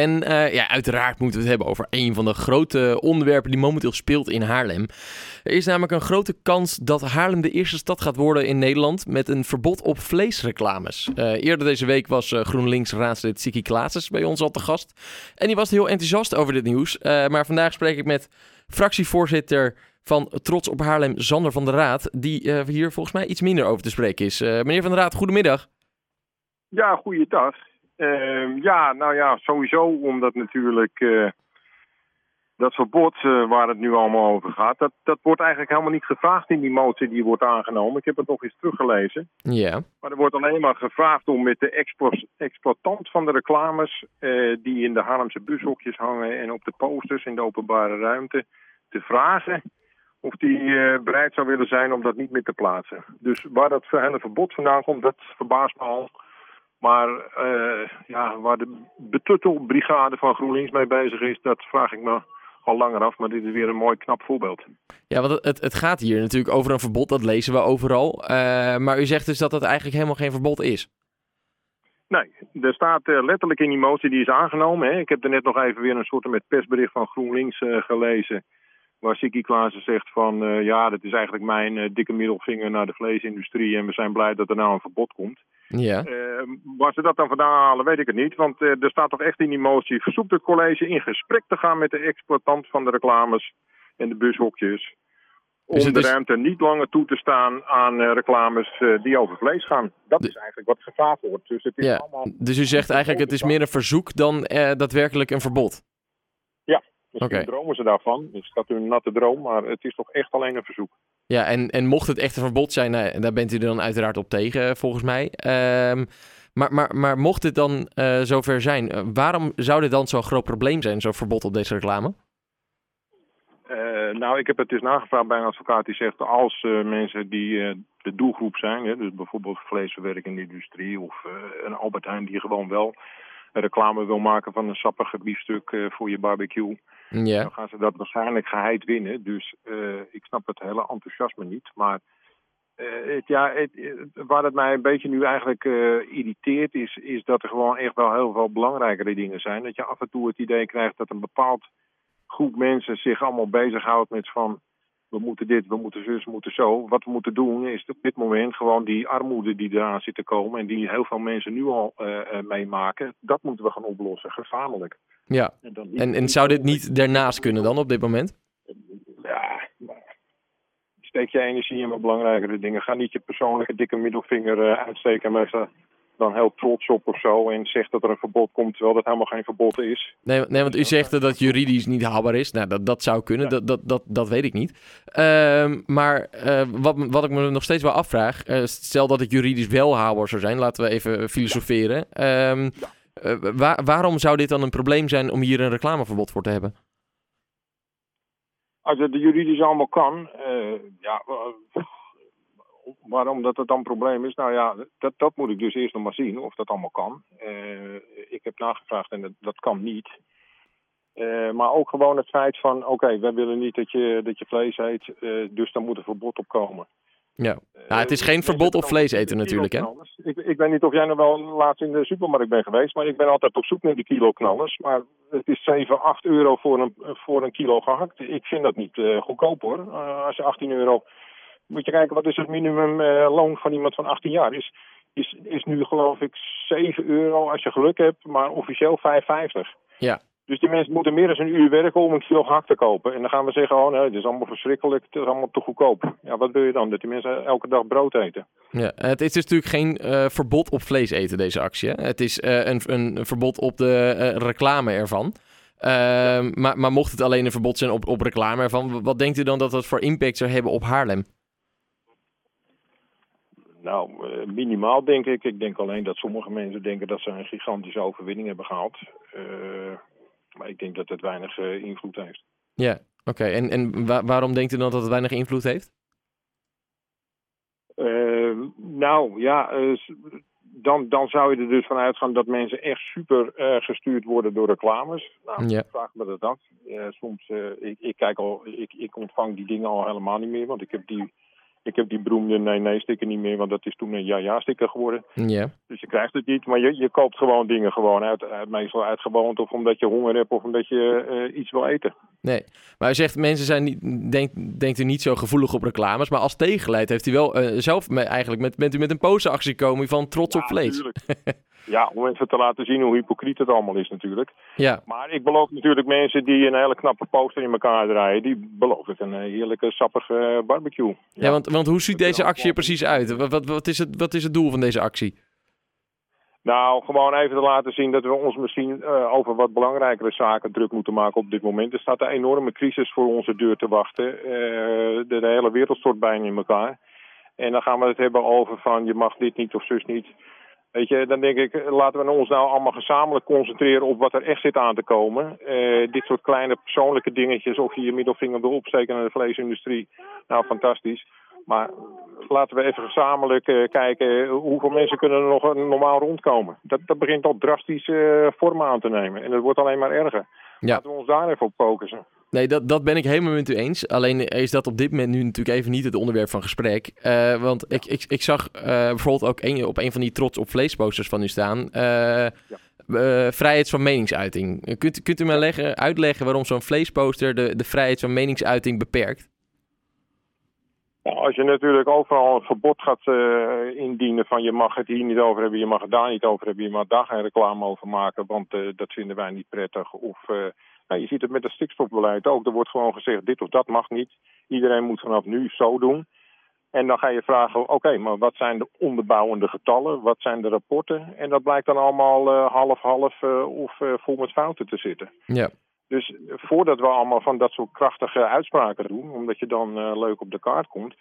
En uh, ja, uiteraard moeten we het hebben over een van de grote onderwerpen die momenteel speelt in Haarlem. Er is namelijk een grote kans dat Haarlem de eerste stad gaat worden in Nederland met een verbod op vleesreclames. Uh, eerder deze week was uh, GroenLinks raadslid Siki Klaassen bij ons al te gast. En die was heel enthousiast over dit nieuws. maar vandaag spreek ik met fractievoorzitter van Trots op Haarlem, Zander van der Raad, die hier volgens mij iets minder over te spreken is. meneer van der Raad, goedemiddag. Ja, goeiedag. Uh, ja, nou ja, sowieso omdat natuurlijk uh, dat verbod uh, waar het nu allemaal over gaat, dat, dat wordt eigenlijk helemaal niet gevraagd in die motie die wordt aangenomen. Ik heb het nog eens teruggelezen. Ja. Maar er wordt alleen maar gevraagd om met de exploitant van de reclames uh, die in de Haarlemse bushokjes hangen en op de posters in de openbare ruimte te vragen of die bereid zou willen zijn om dat niet meer te plaatsen. Dus waar dat hele verbod vandaan komt, dat verbaast me al. Maar uh, ja, waar de betuttelbrigade van GroenLinks mee bezig is, dat vraag ik me al langer af. Maar dit is weer een mooi knap voorbeeld. Ja, want het, het gaat hier natuurlijk over een verbod, dat lezen we overal. Uh, maar u zegt dus dat dat eigenlijk helemaal geen verbod is. Nee, er staat uh, letterlijk in die motie die is aangenomen. Hè. Ik heb er net nog even weer een soort met persbericht van GroenLinks gelezen waar Siki Klaassen zegt van ja, dat is eigenlijk mijn dikke middelvinger naar de vleesindustrie en we zijn blij dat er nou een verbod komt. Ja. Uh, waar ze dat dan vandaan halen, weet ik het niet. Want er staat toch echt in die motie, verzoekt het college in gesprek te gaan met de exploitant van de reclames en de bushokjes. Om dus de ruimte niet langer toe te staan aan reclames die over vlees gaan. Dat is eigenlijk wat gevraagd wordt. Dus, het is ja. allemaal... dus u zegt eigenlijk het is meer een verzoek dan daadwerkelijk een verbod? Misschien okay. dromen ze daarvan. Het is natuurlijk een natte droom, maar het is toch echt alleen een verzoek. Ja, en, en mocht het echt een verbod zijn, nou, daar bent u dan uiteraard op tegen, volgens mij. Um, maar, maar, maar mocht dit dan uh, zover zijn, uh, waarom zou dit dan zo'n groot probleem zijn, zo'n verbod op deze reclame? Nou, ik heb het dus nagevraagd bij een advocaat die zegt als mensen die de doelgroep zijn, hè, dus bijvoorbeeld vleesverwerkende industrie of een Albert Heijn die gewoon wel reclame wil maken van een sappige biefstuk voor je barbecue. Ja. Dan gaan ze dat waarschijnlijk geheid winnen. Dus uh, ik snap het hele enthousiasme niet. Maar uh, het, ja, het, waar het mij een beetje nu eigenlijk irriteert is, is dat er gewoon echt wel heel veel belangrijkere dingen zijn. Dat je af en toe het idee krijgt dat een bepaald groep mensen zich allemaal bezighoudt met van we moeten dit, we moeten zus, we moeten zo. Wat we moeten doen is op dit moment gewoon die armoede die eraan zit te komen en die heel veel mensen nu al meemaken, dat moeten we gaan oplossen, gezamenlijk. Ja, en, dan en, en zou dit niet daarnaast kunnen dan op dit moment? Ja, maar steek je energie in wat belangrijkere dingen. Ga niet je persoonlijke dikke middelvinger uh, uitsteken met dan heel trots op of zo en zegt dat er een verbod komt terwijl dat helemaal geen verbod is. Nee, nee want u zegt dat juridisch niet haalbaar is. Nou, dat, dat zou kunnen, ja. dat, dat, dat, dat weet ik niet. Uh, maar uh, wat, wat ik me nog steeds wel afvraag, uh, stel dat het juridisch wel haalbaar zou zijn, laten we even filosoferen. Um, ja. Waar, waarom zou dit dan een probleem zijn om hier een reclameverbod voor te hebben? Als het juridisch allemaal kan, ja waarom dat het dan een probleem is, nou ja, dat, dat moet ik dus eerst nog maar zien of dat allemaal kan. Uh, ik heb nagevraagd en dat, kan niet. Maar ook gewoon het feit van, oké, okay, wij willen niet dat je, dat je vlees eet, dus dan moet er verbod op komen. Ja, nou, het is geen verbod op vlees eten natuurlijk, hè? Ik, ik weet niet of jij nog wel laatst in de supermarkt bent geweest, maar ik ben altijd op zoek naar die kilo knallers. Maar het is 7, 8 euro voor een, voor een kilo gehakt. Ik vind dat niet goedkoop hoor. als je 18 euro moet je kijken, wat is het minimumloon uh, van iemand van 18 jaar? Is, is, is nu geloof ik 7 euro als je geluk hebt, maar officieel 5,50. Ja. Dus die mensen moeten meer dan een uur werken om een kilo gehakt te kopen. En dan gaan we zeggen, oh nee, het is allemaal verschrikkelijk, het is allemaal te goedkoop. Ja, wat wil je dan? Dat die mensen elke dag brood eten. Ja, het is dus natuurlijk geen uh, verbod op vlees eten, deze actie. Hè? Het is uh, een, een, verbod op de uh, reclame ervan. Ja. maar, maar mocht het alleen een verbod zijn op, op reclame ervan, wat denkt u dan dat dat voor impact zou hebben op Haarlem? Nou, minimaal denk ik. Ik denk alleen dat sommige mensen denken dat ze een gigantische overwinning hebben gehaald. Uh, maar ik denk dat het weinig uh, invloed heeft. Ja, oké. Okay. En, en wa waarom denkt u dan dat het weinig invloed heeft? nou, ja, dan, dan zou je er dus van uitgaan dat mensen echt super gestuurd worden door reclames. Nou, ja. vraag me dat af. soms, ik, ik kijk al, ik, ik ontvang die dingen al helemaal niet meer, want ik heb die Ik heb die beroemde nee-nee-sticker niet meer, want dat is toen een ja-ja-sticker geworden. Ja. Dus je krijgt het niet, maar je, je koopt gewoon dingen gewoon uit, uit, meestal uit gewoonte of omdat je honger hebt of omdat je uh, iets wil eten. Nee, maar u zegt mensen zijn niet, denk, denkt u niet zo gevoelig op reclames, maar als tegenleid heeft u wel uh, zelf me, eigenlijk met, bent u met een posteractie gekomen van trots ja, op vlees. ja, om even te laten zien hoe hypocriet het allemaal is natuurlijk. Ja. Maar ik beloof natuurlijk mensen die een hele knappe poster in elkaar draaien, die beloof ik een heerlijke sappige barbecue. Ja, ja want, want hoe ziet deze actie er precies uit? Wat, wat, wat, is het, wat is het doel van deze actie? Nou, gewoon even te laten zien dat we ons misschien uh, over wat belangrijkere zaken druk moeten maken op dit moment. Er staat een enorme crisis voor onze deur te wachten. Uh, de, de, hele wereld stort bijna in elkaar. En dan gaan we het hebben over van je mag dit niet of zus niet. Weet je, dan denk ik, laten we ons nou allemaal gezamenlijk concentreren op wat er echt zit aan te komen. Uh, dit soort kleine persoonlijke dingetjes, of je je middelvinger wil opsteken naar de vleesindustrie. Nou, fantastisch. Maar laten we even gezamenlijk uh, kijken hoeveel mensen kunnen er nog normaal rondkomen. Dat, dat begint al drastische uh, vormen aan te nemen. En het wordt alleen maar erger. Ja. Laten we ons daar even op focussen. Nee, dat, dat ben ik helemaal met u eens. Alleen is dat op dit moment nu natuurlijk even niet het onderwerp van gesprek. Uh, want ja. ik, ik, ik zag bijvoorbeeld ook een, op een van die trots op vleesposters van u staan. Ja. vrijheid van meningsuiting. Kunt, kunt u mij leggen, uitleggen waarom zo'n vleesposter de, de vrijheid van meningsuiting beperkt? Nou, als je natuurlijk overal een verbod gaat uh, indienen van je mag het hier niet over hebben, je mag het daar niet over hebben, je mag daar geen reclame over maken, want uh, dat vinden wij niet prettig. Of uh, nou, je ziet het met het stikstofbeleid ook. Er wordt gewoon gezegd dit of dat mag niet. Iedereen moet vanaf nu zo doen. En dan ga je vragen, oké, maar wat zijn de onderbouwende getallen? Wat zijn de rapporten? En dat blijkt dan allemaal half-half of vol met fouten te zitten. Ja. Dus voordat we allemaal van dat soort krachtige uitspraken doen, omdat je dan uh, leuk op de kaart komt,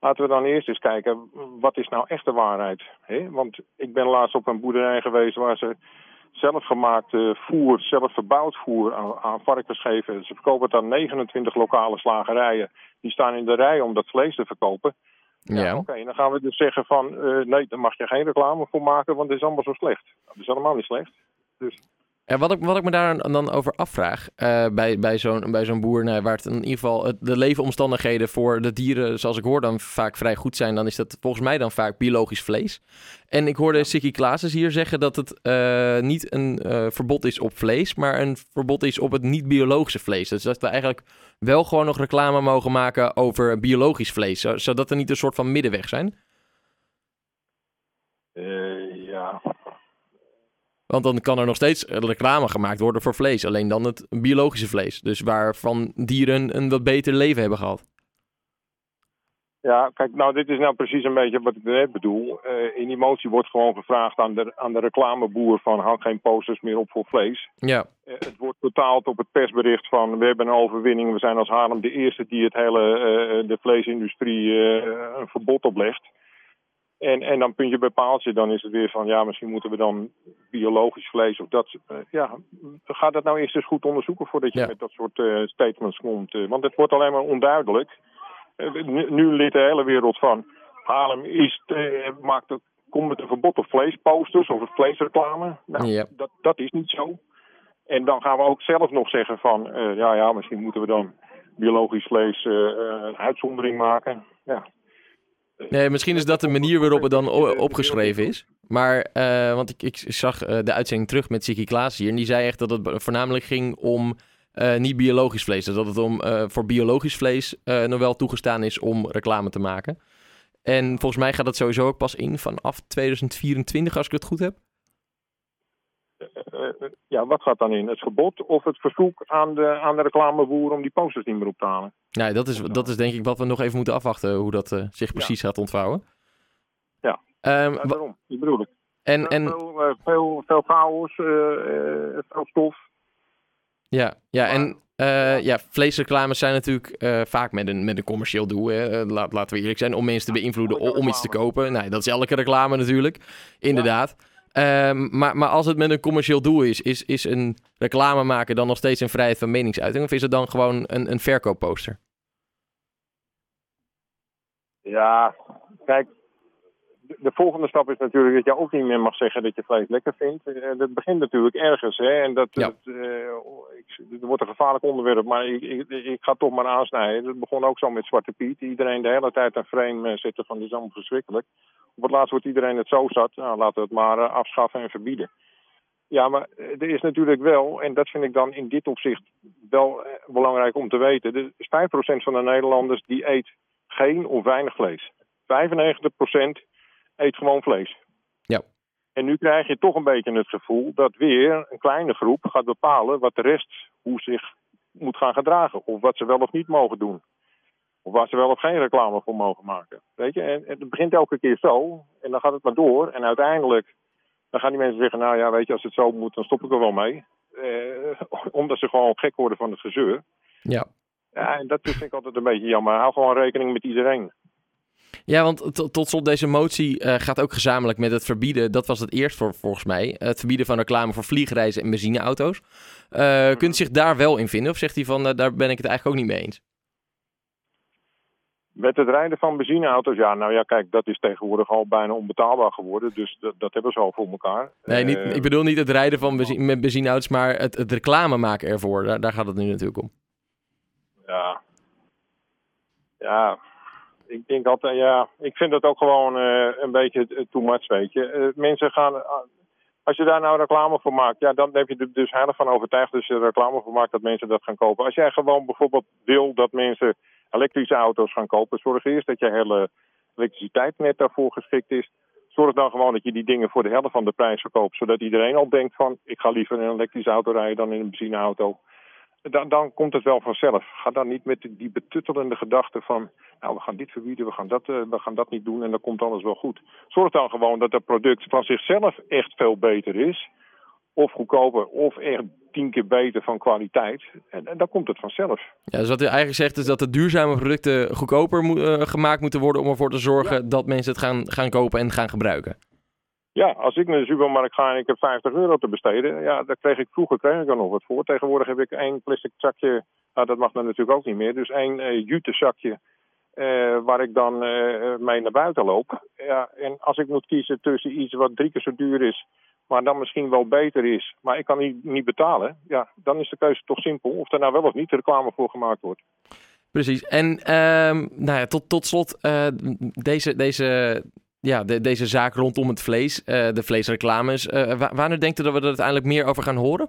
laten we dan eerst eens kijken, wat is nou echt de waarheid? Hè? Want ik ben laatst op een boerderij geweest waar ze zelfgemaakt voer, zelf verbouwd voer aan, aan varkens geven. Ze verkopen het aan 29 lokale slagerijen. Die staan in de rij om dat vlees te verkopen. Ja. ja Oké, okay, dan gaan we dus zeggen van, uh, nee, daar mag je geen reclame voor maken, want het is allemaal zo slecht. Dat is allemaal niet slecht. Dus... Ja, wat, ik, wat ik me daar dan over afvraag uh, bij, bij zo'n bij zo'n boer, nou, waar het in ieder geval de leefomstandigheden voor de dieren, zoals ik hoor, dan vaak vrij goed zijn, dan is dat volgens mij dan vaak biologisch vlees. En ik hoorde Sikkie Klaassen hier zeggen dat het uh, niet een uh, verbod is op vlees, maar een verbod is op het niet-biologische vlees. Dus dat we eigenlijk wel gewoon nog reclame mogen maken over biologisch vlees, zodat er niet een soort van middenweg zijn. Want dan kan er nog steeds reclame gemaakt worden voor vlees. Alleen dan het biologische vlees. Dus waarvan dieren een wat beter leven hebben gehad. Ja, kijk, nou, dit is nou precies een beetje wat ik net bedoel. Uh, in die motie wordt gewoon gevraagd aan de, aan de reclameboer van hang geen posters meer op voor vlees. Ja. Uh, het wordt betaald op het persbericht van we hebben een overwinning. We zijn als Haarlem de eerste die het hele, uh, de vleesindustrie een verbod oplegt. En, en dan puntje bij paaltje, dan is het weer van ja, misschien moeten we dan biologisch vlees of dat. Uh, ja, ga dat nou eerst eens goed onderzoeken voordat je ja. met dat soort uh, statements komt. Uh, want het wordt alleen maar onduidelijk. nu, nu ligt de hele wereld van Haarlem is, maakt het, komt met een verbod op vleesposters of vleesreclame. Nou, ja. dat, dat is niet zo. En dan gaan we ook zelf nog zeggen van ja, ja, misschien moeten we dan biologisch vlees een uitzondering maken. Ja, Nee, misschien is dat de manier waarop het dan opgeschreven is. Maar, uh, want ik, ik zag uh, de uitzending terug met Siki Klaas hier. En die zei echt dat het voornamelijk ging om uh, niet biologisch vlees. Dus dat het om voor biologisch vlees nog wel toegestaan is om reclame te maken. En volgens mij gaat dat sowieso ook pas in vanaf 2024, als ik het goed heb. Uh, ja, wat gaat dan in? Het verbod of het verzoek aan de, aan de reclameboer om die posters niet meer op te halen? Ja, dat is, dat is denk ik wat we nog even moeten afwachten, hoe dat uh, zich precies ja. gaat ontvouwen. Ja, um, ja daarom. Dat bedoel ik. En, en... Veel, veel, veel chaos, veel stof. Ja, ja en uh, ja, vleesreclames zijn natuurlijk uh, vaak met een, met een commercieel doel. Hè. Laat, laten we eerlijk zijn, om mensen te beïnvloeden om, om iets te kopen. Nee, dat is elke reclame natuurlijk, inderdaad. Ja. Um, maar, maar als het met een commercieel doel is, is, is een reclame maken dan nog steeds een vrijheid van meningsuiting? Of is het dan gewoon een, een verkoopposter? Ja, kijk, de volgende stap is natuurlijk dat je ook niet meer mag zeggen dat je vlees lekker vindt. Dat begint natuurlijk ergens. Hè? En dat, ja. dat uh, ik, het wordt een gevaarlijk onderwerp, maar ik, ik, ik ga toch maar aansnijden. Het begon ook zo met Zwarte Piet. Iedereen de hele tijd een frame zetten van dit is allemaal verschrikkelijk. Op het laatst wordt iedereen het zo zat. Nou, laten we het maar afschaffen en verbieden. Ja, maar er is natuurlijk wel, en dat vind ik dan in dit opzicht wel belangrijk om te weten. Er is 5% van de Nederlanders die eet geen of weinig vlees. 95% eet gewoon vlees. Ja. En nu krijg je toch een beetje het gevoel dat weer een kleine groep gaat bepalen wat de rest hoe zich moet gaan gedragen. Of wat ze wel of niet mogen doen. Of waar ze wel of geen reclame voor mogen maken. Weet je, en het begint elke keer zo. En dan gaat het maar door. En uiteindelijk dan gaan die mensen zeggen, nou ja, weet je, als het zo moet, dan stop ik er wel mee. Eh, omdat ze gewoon gek worden van het gezeur. Ja. Ja, en dat vind ik altijd een beetje jammer. Hou gewoon rekening met iedereen. Ja, want tot slot, deze motie uh, gaat ook gezamenlijk met het verbieden, dat was het eerst voor, volgens mij, het verbieden van reclame voor vliegreizen en benzineauto's. Uh, Kunt u zich daar wel in vinden of zegt hij van, daar ben ik het eigenlijk ook niet mee eens? Met het rijden van benzineauto's, ja, nou ja, kijk, dat is tegenwoordig al bijna onbetaalbaar geworden. Dus dat, dat hebben ze al voor elkaar. Nee, niet, ik bedoel niet het rijden van benzine, met benzineauto's, maar het, het reclame maken ervoor. Daar, daar gaat het nu natuurlijk om. Ja. Ja, ik denk altijd, ja, ik vind dat ook gewoon uh, een beetje too much, weet je. Uh, mensen gaan, als je daar nou reclame voor maakt, ja, dan heb je er dus heilig van overtuigd dat je reclame voor maakt dat mensen dat gaan kopen. Als jij gewoon bijvoorbeeld wil dat mensen elektrische auto's gaan kopen, zorg eerst dat je hele elektriciteitsnet daarvoor geschikt is. Zorg dan gewoon dat je die dingen voor de helft van de prijs verkoopt, zodat iedereen al denkt van ik ga liever in een elektrische auto rijden dan in een benzineauto. Dan, dan komt het wel vanzelf. Ga dan niet met die betuttelende gedachte van nou we gaan dit verbieden, we gaan dat, uh, we gaan dat niet doen en dan komt alles wel goed. Zorg dan gewoon dat het product van zichzelf echt veel beter is of goedkoper of echt tien keer beter van kwaliteit. En, en dan komt het vanzelf. Ja, dus wat u eigenlijk zegt is dat de duurzame producten goedkoper mo uh, gemaakt moeten worden om ervoor te zorgen ja. dat mensen het gaan, gaan kopen en gaan gebruiken. Ja, als ik naar de supermarkt ga en ik heb 50 euro te besteden, ja, daar kreeg ik vroeger kreeg ik er nog wat voor. Tegenwoordig heb ik één plastic zakje, nou, dat mag dan natuurlijk ook niet meer, dus één uh, jute zakje uh, waar ik dan uh, mee naar buiten loop. Ja, en als ik moet kiezen tussen iets wat drie keer zo duur is maar dan misschien wel beter is, maar ik kan niet, niet betalen, ja, dan is de keuze toch simpel of er nou wel of niet reclame voor gemaakt wordt. Precies. En um, nou ja, tot, tot slot, deze, deze, ja, de, deze zaak rondom het vlees, uh, de vleesreclames, uh, wanneer denkt u dat we er uiteindelijk meer over gaan horen?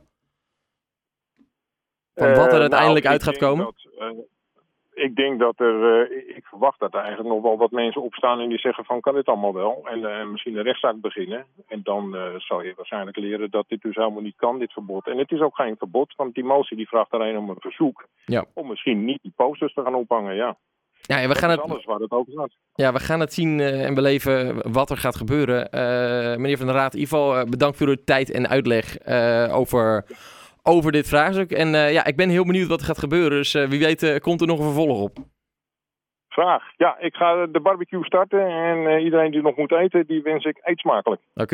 Van wat er uiteindelijk nou, uit gaat komen? Dat, ik denk dat er, ik verwacht dat er eigenlijk nog wel wat mensen opstaan en die zeggen van kan dit allemaal wel. En uh, misschien een rechtszaak beginnen. En dan uh, zal je waarschijnlijk leren dat dit dus helemaal niet kan, dit verbod. En het is ook geen verbod, want die motie die vraagt alleen om een verzoek. Ja. Om misschien niet die posters te gaan ophangen, ja. Ja, we gaan het, alles waar het over gaat. Ja, we gaan het zien en beleven wat er gaat gebeuren. meneer Van der Raad, in ieder geval bedankt voor uw tijd en uitleg over... Over dit vraagstuk. En ja, ik ben heel benieuwd wat er gaat gebeuren. Dus wie weet komt er nog een vervolg op. Graag. Ja, ik ga de barbecue starten. En iedereen die nog moet eten, die wens ik eet smakelijk. Okay.